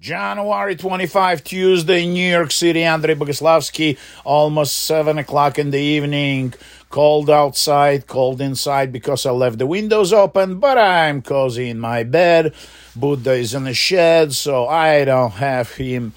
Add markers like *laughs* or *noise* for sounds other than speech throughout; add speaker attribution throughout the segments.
Speaker 1: January 25, Tuesday, New York City, Andrei Bogoslavsky, almost 7 o'clock in the evening. Cold outside, cold inside because I left the windows open, but I'm cozy in my bed. Buddha is in the shed, so I don't have him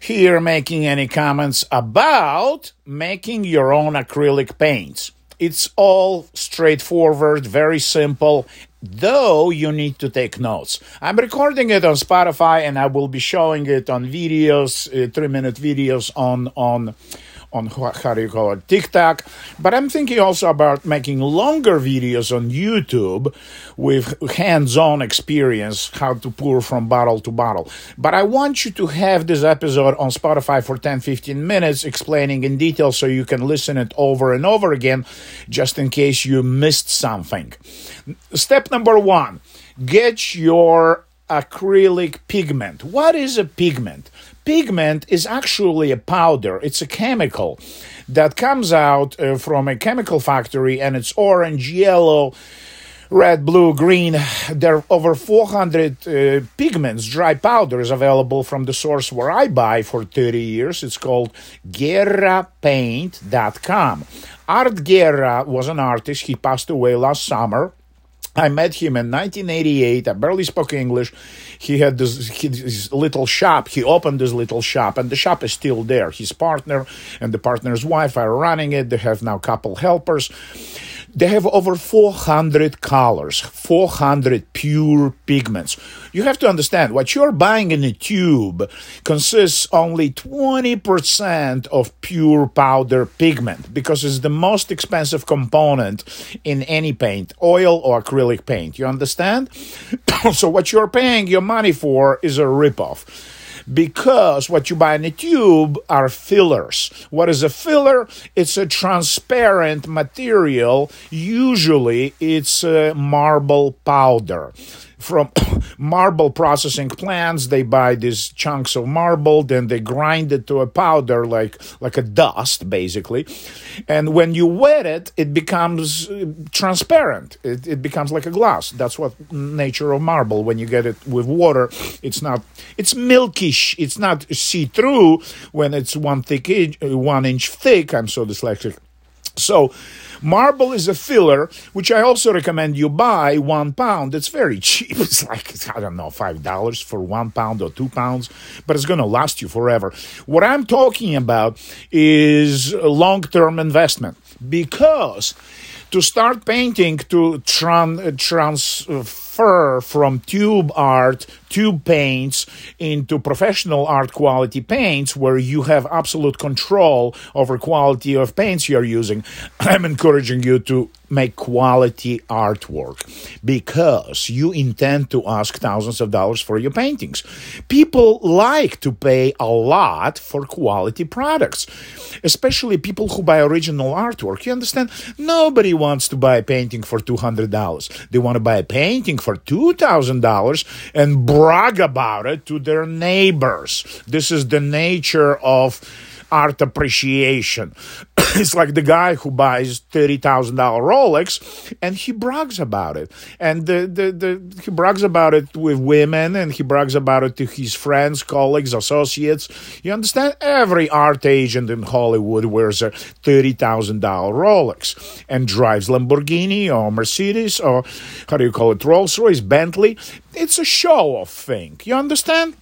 Speaker 1: here making any comments about making your own acrylic paints. It's all straightforward, very simple, though you need to take notes. I'm recording it on Spotify and I will be showing it on videos, uh, three minute videos on, on, on how do you call it TikTok, but I'm thinking also about making longer videos on YouTube with hands-on experience how to pour from bottle to bottle. But I want you to have this episode on Spotify for 10 15 minutes explaining in detail so you can listen it over and over again just in case you missed something. Step number 1, get your acrylic pigment. What is a pigment? Pigment is actually a powder, it's a chemical that comes out uh, from a chemical factory and it's orange, yellow, red, blue, green. There are over 400 uh, pigments, dry powders available from the source where I buy for 30 years. It's called GuerraPaint.com. Art Guerra was an artist. He passed away last summer. I met him in 1988. I barely spoke English. He had this his little shop. He opened this little shop, and the shop is still there. His partner and the partner's wife are running it. They have now couple helpers. They have over 400 colors, 400 pure pigments. You have to understand what you're buying in a tube consists only 20% of pure powder pigment because it's the most expensive component in any paint, oil or acrylic paint. You understand? *coughs* so what you're paying your money for is a ripoff because what you buy in a tube are fillers. What is a filler? It's a transparent material. Usually it's marble powder from *coughs* marble processing plants. They buy these chunks of marble then they grind it to a powder like like a dust basically. And when you wet it it becomes uh, transparent. It, it becomes like a glass. That's what nature of marble when you get it with water it's not it's milkish. It's not see-through. When it's one thick inch, one inch thick i'm so dyslexic so Marble is a filler, which I also recommend you buy one pound. It's very *laughs* cheap. It's like, I don't know, $5 for one pound or two pounds, but it's going to last you forever. What I'm talking about is long term investment because to start painting to tran- transfer from tube art tube paints into professional art quality paints where you have absolute control over quality of paints you're using. *clears throat* I'm encouraging you to make quality artwork because you intend to ask thousands of dollars for your paintings. People like to pay a lot for quality products especially people who buy original artwork you understand? Nobody wants to buy a painting for $200 they want to buy a painting for $2000 and brag about it to their neighbors. This is the nature of art appreciation. *coughs* it's like the guy who buys thirty thousand dollar Rolex and he brags about it, and the, the the he brags about it with women, and he brags about it to his friends, colleagues, associates. You understand? Every art agent in Hollywood wears a thirty thousand dollar Rolex and drives Lamborghini or Mercedes or how do you call it, Rolls Royce, Bentley. It's a show off thing. You understand?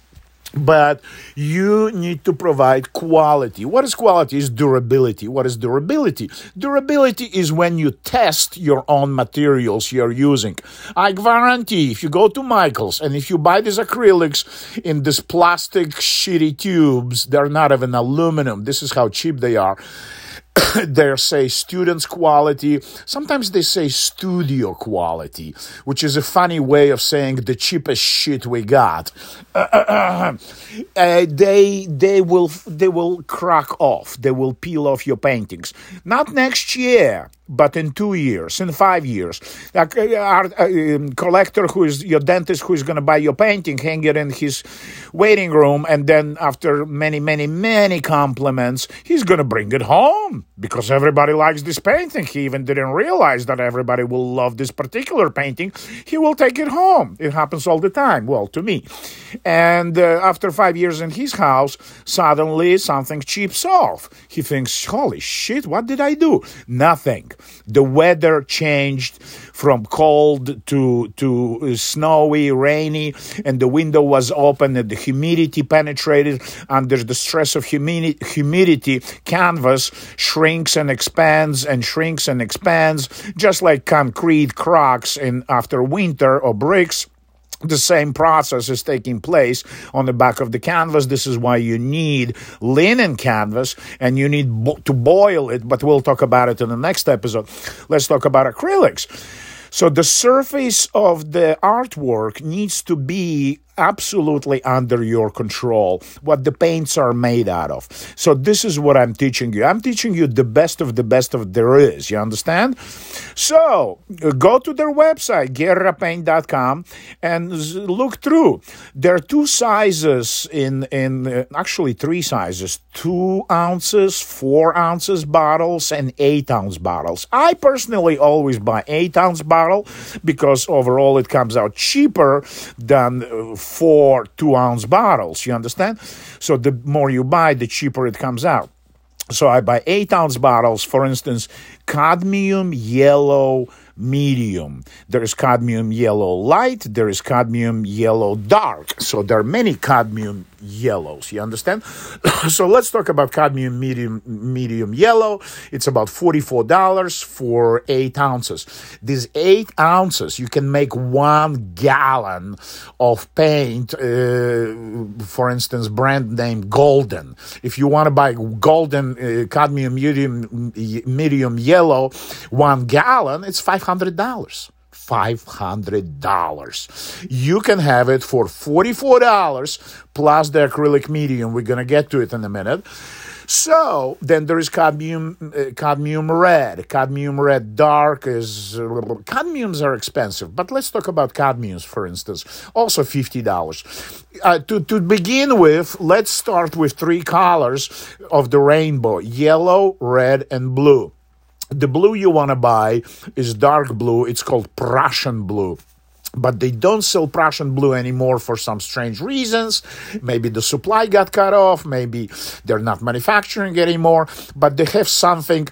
Speaker 1: But you need to provide quality. What is quality? Is durability. What is durability? Durability is when you test your own materials you're using. I guarantee if you go to Michael's and if you buy these acrylics in these plastic shitty tubes, they're not even aluminum. This is how cheap they are *coughs* they say students quality. Sometimes they say studio quality, which is a funny way of saying the cheapest shit we got. *coughs* Uh, they they will they will crack off. They will peel off your paintings. Not next year, but in two years, in five years. A, a collector who is your dentist who is going to buy your painting, hang it in his waiting room, and then after many, many, many compliments, he's going to bring it home because everybody likes this painting. He even didn't realize that everybody will love this particular painting. He will take it home. It happens all the time. Well, to me. And uh, after five years in his house, suddenly something chips off. He thinks, holy shit, what did I do? Nothing. The weather changed from cold to, to uh, snowy, rainy, and the window was open and the humidity penetrated. Under the stress of humidity, humidity canvas shrinks and expands and shrinks and expands, just like concrete cracks in after winter or bricks the same process is taking place on the back of the canvas. This is why you need linen canvas and you need bo- to boil it, but we'll talk about it in the next episode. Let's talk about acrylics. So the surface of the artwork needs to be absolutely under your control what the paints are made out of. So this is what I'm teaching you. I'm teaching you the best of the best of there is. You understand? So go to their website, guerrapaint.com, and look through. There are two sizes in in uh, actually three sizes: two ounces, four ounces bottles, and eight ounce bottles. I personally always buy eight ounce bottle because overall it comes out cheaper than uh, four two ounce bottles. You understand? So the more you buy, the cheaper it comes out. So I buy eight ounce bottles, for instance, cadmium yellow medium. There is cadmium yellow light, there is cadmium yellow dark. So there are many cadmium yellows. You understand? *coughs* so let's talk about cadmium medium medium yellow. It's about $44 for eight ounces. These eight ounces, you can make one gallon of paint, uh, for instance, brand name Golden. If you want to buy Golden uh, cadmium medium, medium yellow, one gallon, it's $500. $500. You can have it for $44 plus the acrylic medium. We're going to get to it in a minute. So then there is cadmium, uh, cadmium red. Cadmium red dark is uh, cadmiums are expensive, but let's talk about cadmiums for instance. Also fifty dollars. Uh, to to begin with, let's start with three colors of the rainbow: yellow, red, and blue. The blue you want to buy is dark blue. It's called Prussian blue but they don't sell Prussian blue anymore for some strange reasons. Maybe the supply got cut off, maybe they're not manufacturing anymore, but they have something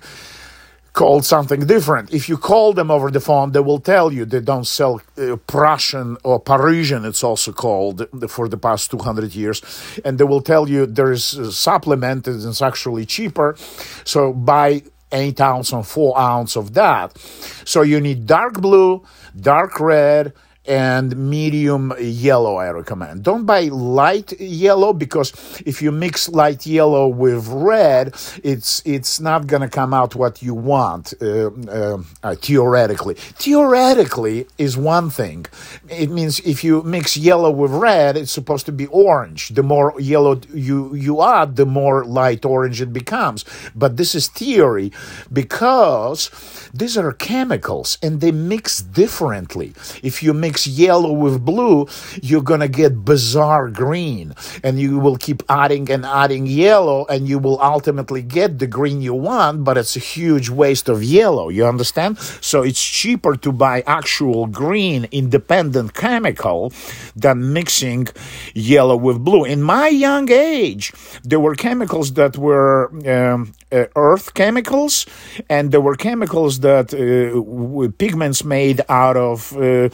Speaker 1: called something different. If you call them over the phone, they will tell you they don't sell uh, Prussian or Parisian, it's also called for the past 200 years. And they will tell you there is a supplement and it's actually cheaper. So buy eight ounce and four ounce of that. So you need dark blue, dark red, and medium yellow I recommend. Don't buy light yellow because if you mix light yellow with red, it's it's not going to come out what you want uh, uh, uh, theoretically. Theoretically is one thing. It means if you mix yellow with red, it's supposed to be orange. The more yellow you you add, the more light orange it becomes. But this is theory because these are chemicals and they mix differently. If you mix yellow with blue, you're going to get bizarre green. And you will keep adding and adding yellow, and you will ultimately get the green you want, but it's a huge waste of yellow. You understand? So it's cheaper to buy actual green, independent chemical than mixing yellow with blue. In my young age, there were chemicals that were um, uh, earth chemicals, and there were chemicals that uh, pigments made out of uh,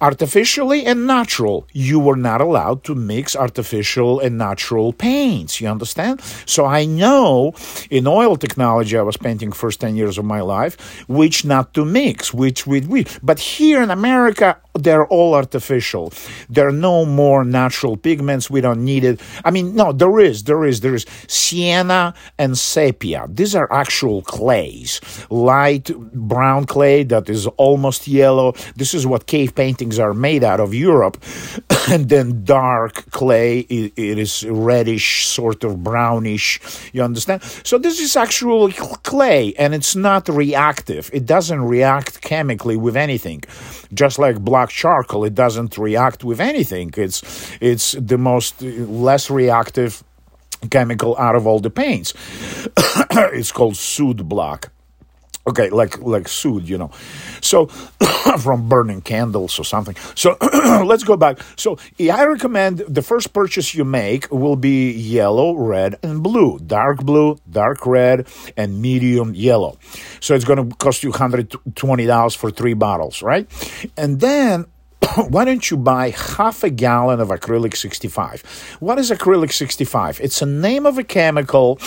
Speaker 1: artificially and natural. You were not allowed to mix artificial and natural paints. You understand? So I know in oil technology, I was painting first ten years of my life, which not to mix, which with which. But here in America, they're all artificial. There are no more natural pigments. We don't need it. I mean, no, there is, there is, there is sienna and sepia. These are actual clays, light brown clay that is almost yellow. This is what cave paintings are made out of Europe, *coughs* and then dark clay. It, it is reddish, sort of brownish. You understand? So this is actual clay, and it's not reactive. It doesn't react chemically with anything. Just like black charcoal, it doesn't react with anything. It's it's the most uh, less reactive chemical out of all the paints. *coughs* it's called soot block. Okay, like like sued, you know. So *coughs* from burning candles or something. So *coughs* let's go back. So I recommend the first purchase you make will be yellow, red, and blue. Dark blue, dark red, and medium yellow. So it's going to cost you $120 for three bottles, right? And then *coughs* why don't you buy half a gallon of acrylic 65? What is acrylic 65? It's a name of a chemical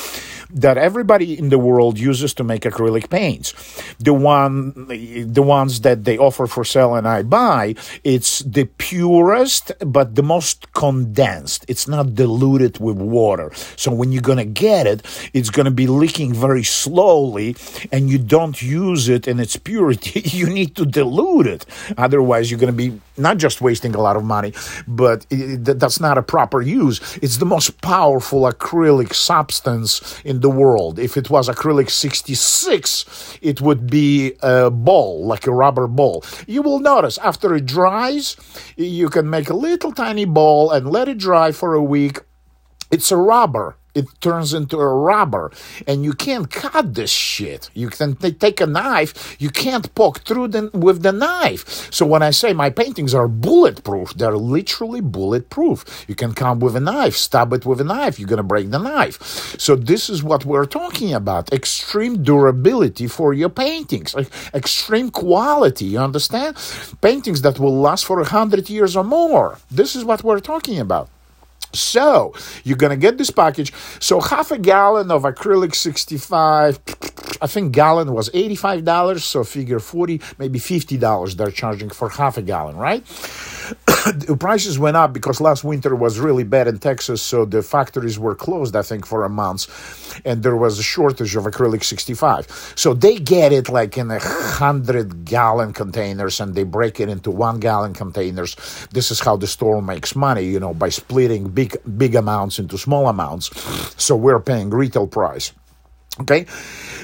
Speaker 1: that everybody in the world uses to make acrylic paints. The one, the ones that they offer for sale and I buy, it's the purest but the most condensed. It's not diluted with water. So when you're gonna get it, it's gonna be leaking very slowly, and you don't use it in its purity. *laughs* you need to dilute it. Otherwise, you're gonna be not just wasting a lot of money, but it, that's not a proper use. It's the most powerful acrylic substance in the world. If it was acrylic 66, it would be a ball, like a rubber ball. You will notice after it dries, you can make a little tiny ball and let it dry for a week. It's a rubber it turns into a rubber. And you can't cut this shit. You can t- take a knife. You can't poke through with the knife. So when i say my paintings are bulletproof they're literally bulletproof. You can come with a knife stab it with a knife you're going to break the knife. So this is what we're talking about extreme durability for your paintings extreme quality you understand? Paintings that will last for a hundred years or more. This is what we're talking about so you're going to get this package. So half a gallon of acrylic 65, I think gallon was $85. So figure 40, maybe $50 they're charging for half a gallon, right? The *coughs* prices went up because last winter was really bad in Texas. So the factories were closed, I think, for a month. And there was a shortage of acrylic 65. So they get it like in a hundred gallon containers and they break it into one gallon containers. This is how the store makes money, you know, by splitting big big amounts into small amounts. So we're paying retail price. Okay,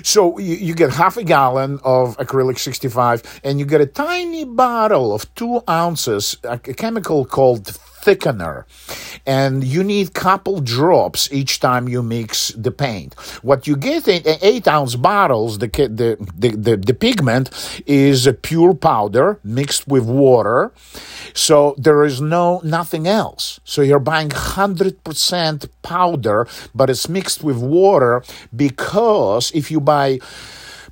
Speaker 1: so you, you, get half a gallon of acrylic 65, and you get a tiny bottle of two ounces, a, a chemical called thickener. And you need couple drops each time you mix the paint. What you get in eight ounce bottles the, the, the, the, the pigment is a pure powder mixed with water. So there is no nothing else. So you're buying 100% powder but it's mixed with water because if you buy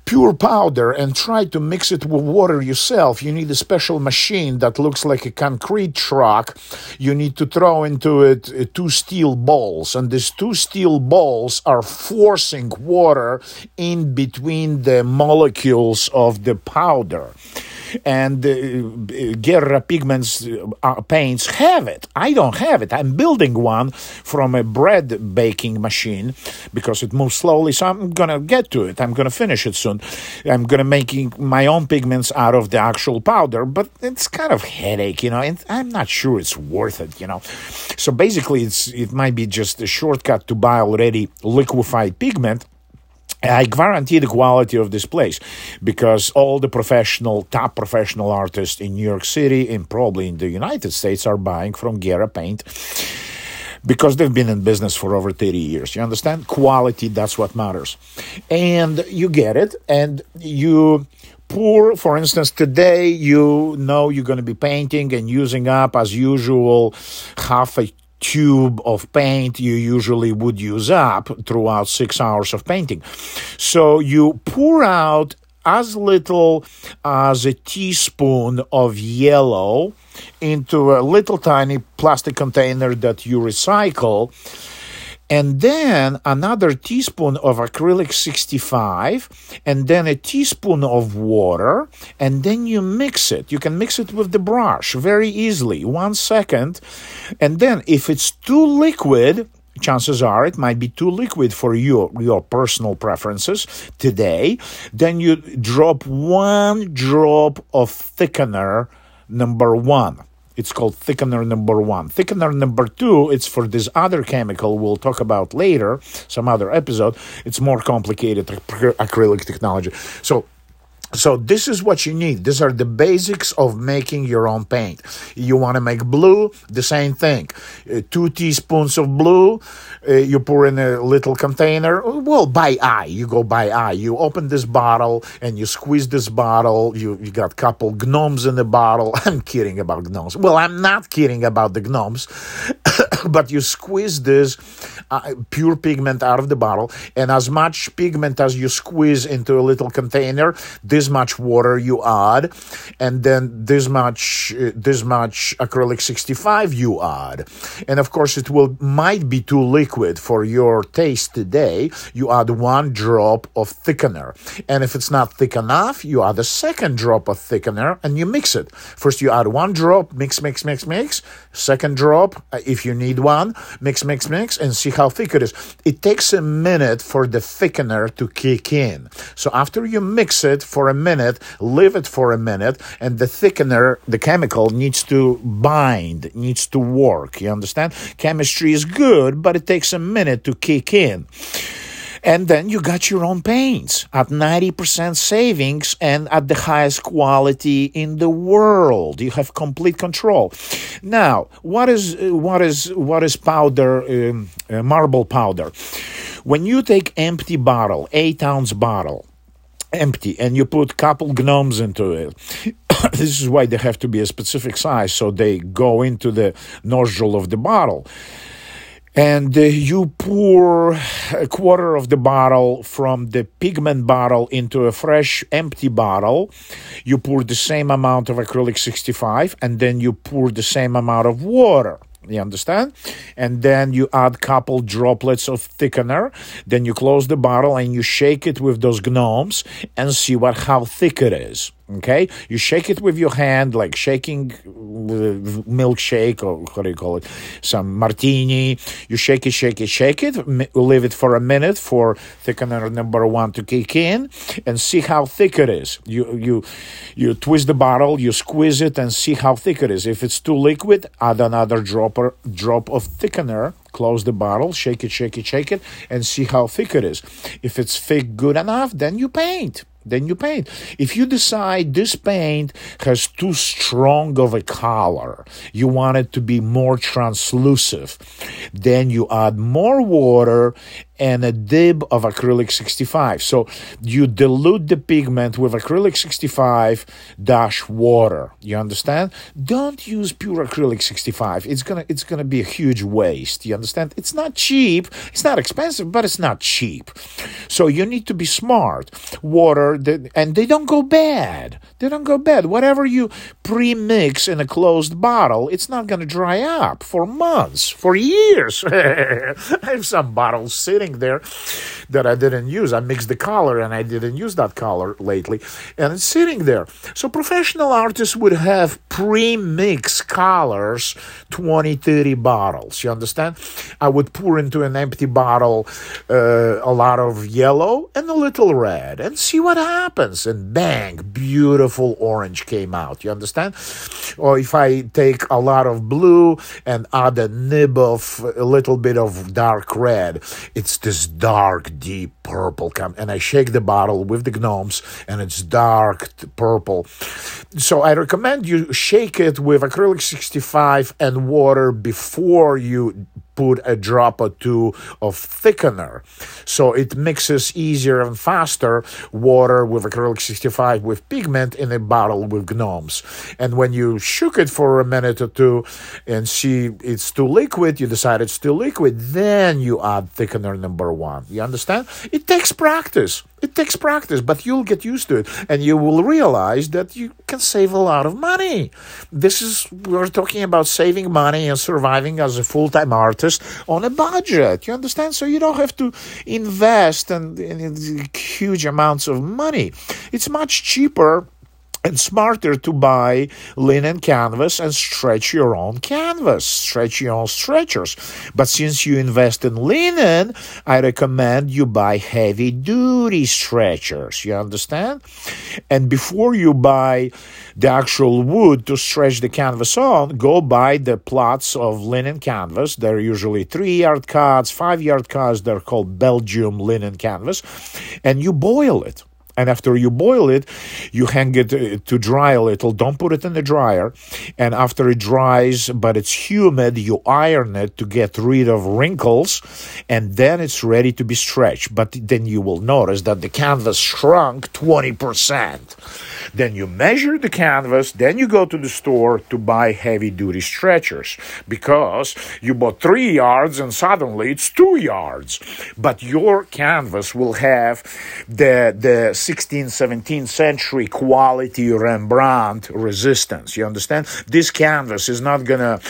Speaker 1: pure powder and try to mix it with water yourself, you need a special machine that looks like a concrete truck. You need to throw into it uh, two steel balls, and these two steel balls are forcing water in between the molecules of the powder and uh, Guerra Pigments uh, paints have it. I don't have it. I'm building one from a bread baking machine because it moves slowly. So I'm gonna get to it. I'm gonna finish it soon. I'm gonna making my own pigments out of the actual powder, but it's kind of headache, you know. And I'm not sure it's worth it, you know. So basically, it's it might be just a shortcut to buy already liquefied pigment I guarantee the quality of this place because all the professional, top professional artists in New York City and probably in the United States are buying from Guerra Paint because they've been in business for over 30 years. You understand? Quality, that's what matters. And you get it, and you pour, for instance, today you know you're going to be painting and using up, as usual, half a tube of paint you usually would use up throughout six hours of painting. So you pour out as little as a teaspoon of yellow into a little tiny plastic container that you recycle and then another teaspoon of acrylic 65 and then a teaspoon of water and then you mix it. You can mix it with the brush very easily one second. And then if it's too liquid chances are it might be too liquid for your your personal preferences today then you drop one drop of thickener number 1 it's called thickener number one. Thickener number two, it's for this other chemical we'll talk about later, some other episode. It's more complicated acrylic technology. So so this is what you need. These are the basics of making your own paint. You want to make blue, the same thing. Uh, two teaspoons of blue, uh, you pour in a little container. Well, by eye, you go by eye. You open this bottle and you squeeze this bottle. You you got a couple gnomes in the bottle. *laughs* I'm kidding about gnomes. Well, I'm not kidding about the gnomes, *coughs* but you squeeze this uh, pure pigment out of the bottle, and as much pigment as you squeeze into a little container, this much water you add, and then this much uh, this much acrylic 65 you add, and of course it will might be too liquid for your taste today. You add one drop of thickener, and if it's not thick enough, you add a second drop of thickener, and you mix it. First you add one drop, mix, mix, mix, mix. Second drop, uh, if you need one, mix, mix, mix, and see how thick it is. It takes a minute for the thickener to kick in. So after you mix it for a minute, leave it for a minute, and the thickener, the chemical, needs to bind, needs to work. You understand? Chemistry is good, but it takes a minute to kick in. And then you got your own paints at 90% savings and at the highest quality in the world. You have complete control. Now, what is, what is, what is powder, um, uh, marble powder? When you take empty bottle, eight ounce bottle, empty, and you put couple gnomes into it, *coughs* this is why they have to be a specific size so they go into the nostril of the bottle. And uh, you pour a quarter of the bottle from the pigment bottle into a fresh empty bottle. You pour the same amount of acrylic 65 and then you pour the same amount of water you understand? And then you add couple droplets of thickener. Then you close the bottle and you shake it with those gnomes and see what how thick it is. Okay, you shake it with your hand, like shaking milkshake or what do you call it, some martini. You shake it, shake it, shake it. Leave it for a minute for thickener number one to kick in, and see how thick it is. You you you twist the bottle, you squeeze it, and see how thick it is. If it's too liquid, add another dropper drop of thickener close the bottle, shake it, shake it, shake it, and see how thick it is. If it's thick good enough, then you paint then you paint. If you decide this paint has too strong of a color, you want it to be more translucent, then you add more water and a dib of acrylic 65. So you dilute the pigment with acrylic 65 dash water. You understand? Don't use pure acrylic 65. It's gonna it's gonna be a huge waste. You understand? It's not cheap. It's not expensive, but it's not cheap. So you need to be smart. Water and they don't go bad. They don't go bad. Whatever you pre-mix in a closed bottle, it's not gonna dry up for months, for years. *laughs* I have some bottles sitting sitting there that I didn't use. I mixed the color and I didn't use that color lately. And it's sitting there. So professional artists would have pre-mixed colors, 20, 30 bottles. You understand? I would pour into an empty bottle uh, a lot of yellow and a little red and see what happens. And bang, beautiful orange came out. You understand? Or if I take a lot of blue and add a nib of a little bit of dark red, it's it's this dark, deep purple. Come And I shake the bottle with the gnomes, and it's dark purple. So I recommend you shake it with acrylic 65 and water before you put a drop or two of thickener. So it mixes easier and faster water with acrylic 65 with pigment in a bottle with gnomes. And when you shook it for a minute or two and see it's too liquid, you decide it's too liquid, then you add thickener number one. You understand? It takes practice. Takes practice, but you'll get used to it and you will realize that you can save a lot of money. This is, we're talking about saving money and surviving as a full time artist artist on a budget. You understand? So you don't have to invest in, in, in huge amounts of money. It's much cheaper and smarter to buy linen canvas and stretch your own canvas, stretch your own stretchers. But since you invest in linen, I recommend you buy heavy duty stretchers. You understand? And before you buy the actual wood to stretch the canvas on, go buy the plots of linen canvas. They're usually three yard cuts, five yard cuts. They're called Belgium linen canvas. And you boil it and after you boil it, you hang it uh, to dry a little. Don't put it in the dryer. And after it dries, but it's humid, you iron it to get rid of wrinkles. And then it's ready to be stretched. But then you will notice that the canvas shrunk 20%. Then you measure the canvas, then you go to the store to buy heavy duty stretchers because you bought three yards and suddenly it's two yards. But your canvas will have the, the 16th, 17th century quality Rembrandt resistance. You understand? This canvas is not to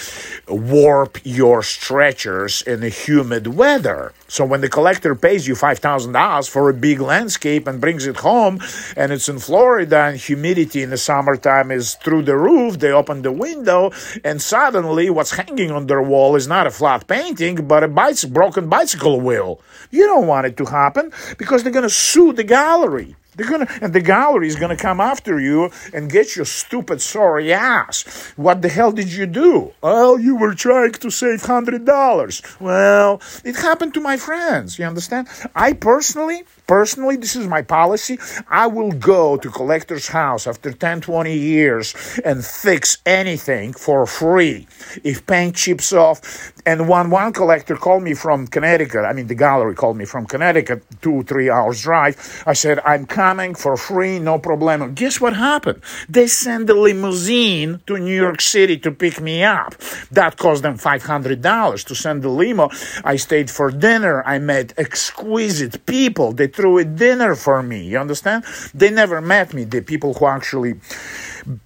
Speaker 1: warp your stretchers in a humid weather. So when the collector pays you $5,000 for a big landscape and brings it home and it's in Florida and humidity in the summertime is through the roof, they open the window and suddenly what's hanging on their wall is not a flat painting but a bicycle, broken bicycle wheel. You don't want it to happen because they're going to sue the gallery. They're gonna, and the gallery is gonna come after you and get your stupid sorry ass. What the hell did you do? Well, you were trying to save hundred dollars. Well, it happened to my friends. You understand? I personally Personally, this is my policy. I will go to collector's house after 10, 20 years and fix anything for free. If paint chips off, and one one collector called me from Connecticut, I mean the gallery called me from Connecticut, two, three hours drive. I said, I'm coming for free, no problem. Guess what happened? They sent a limousine to New York City to pick me up. That cost them $500 to send the limo. I stayed for dinner. I met exquisite people. They threw a dinner for me. You understand? They never met me, the people who actually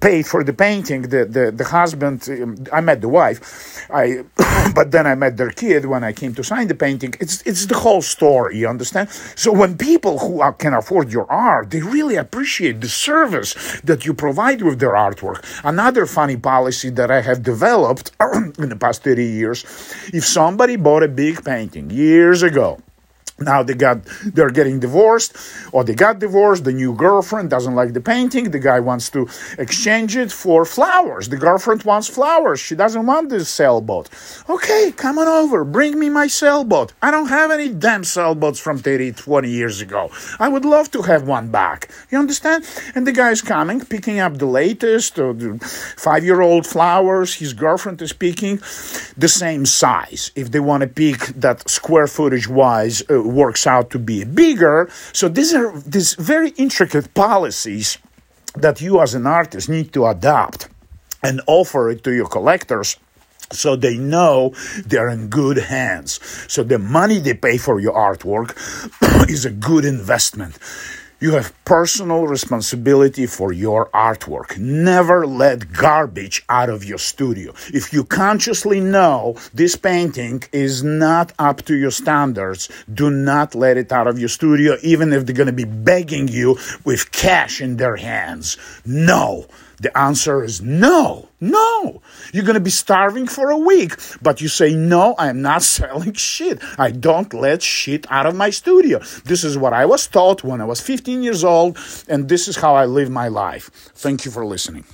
Speaker 1: paid for the painting. The, the, the husband, um, I met the wife, I, *coughs* but then I met their kid when I came to sign the painting. It's, it's the whole story, you understand? So when people who are, can afford your art, they really appreciate the service that you provide with their artwork. Another funny policy that I have developed *coughs* in the past 30 years, if somebody bought a big painting years ago, now they got they're getting divorced or they got divorced the new girlfriend doesn't like the painting the guy wants to exchange it for flowers the girlfriend wants flowers she doesn't want this sailboat. Okay come on over bring me my sailboat. I don't have any damn sailboats from 30 20 years ago. I would love to have one back. You understand? And the guy's coming picking up the latest the five year old flowers his girlfriend is picking the same size. If they want to pick that square footage wise uh, works out to be bigger. So these are these very intricate policies that you as an artist need to adopt and offer it to your collectors so they know they're in good hands. So the money they pay for your artwork *coughs* is a good investment. You have personal responsibility for your artwork. Never let garbage out of your studio. If you consciously know this painting is not up to your standards, do not let it out of your studio, even if they're going to be begging you with cash in their hands. No. The answer is no, no. You're going to be starving for a week, but you say, no, I'm not *laughs* selling shit. I don't let shit out of my studio. This is what I was taught when I was 15 years old, and this is how I live my life. Thank you for listening.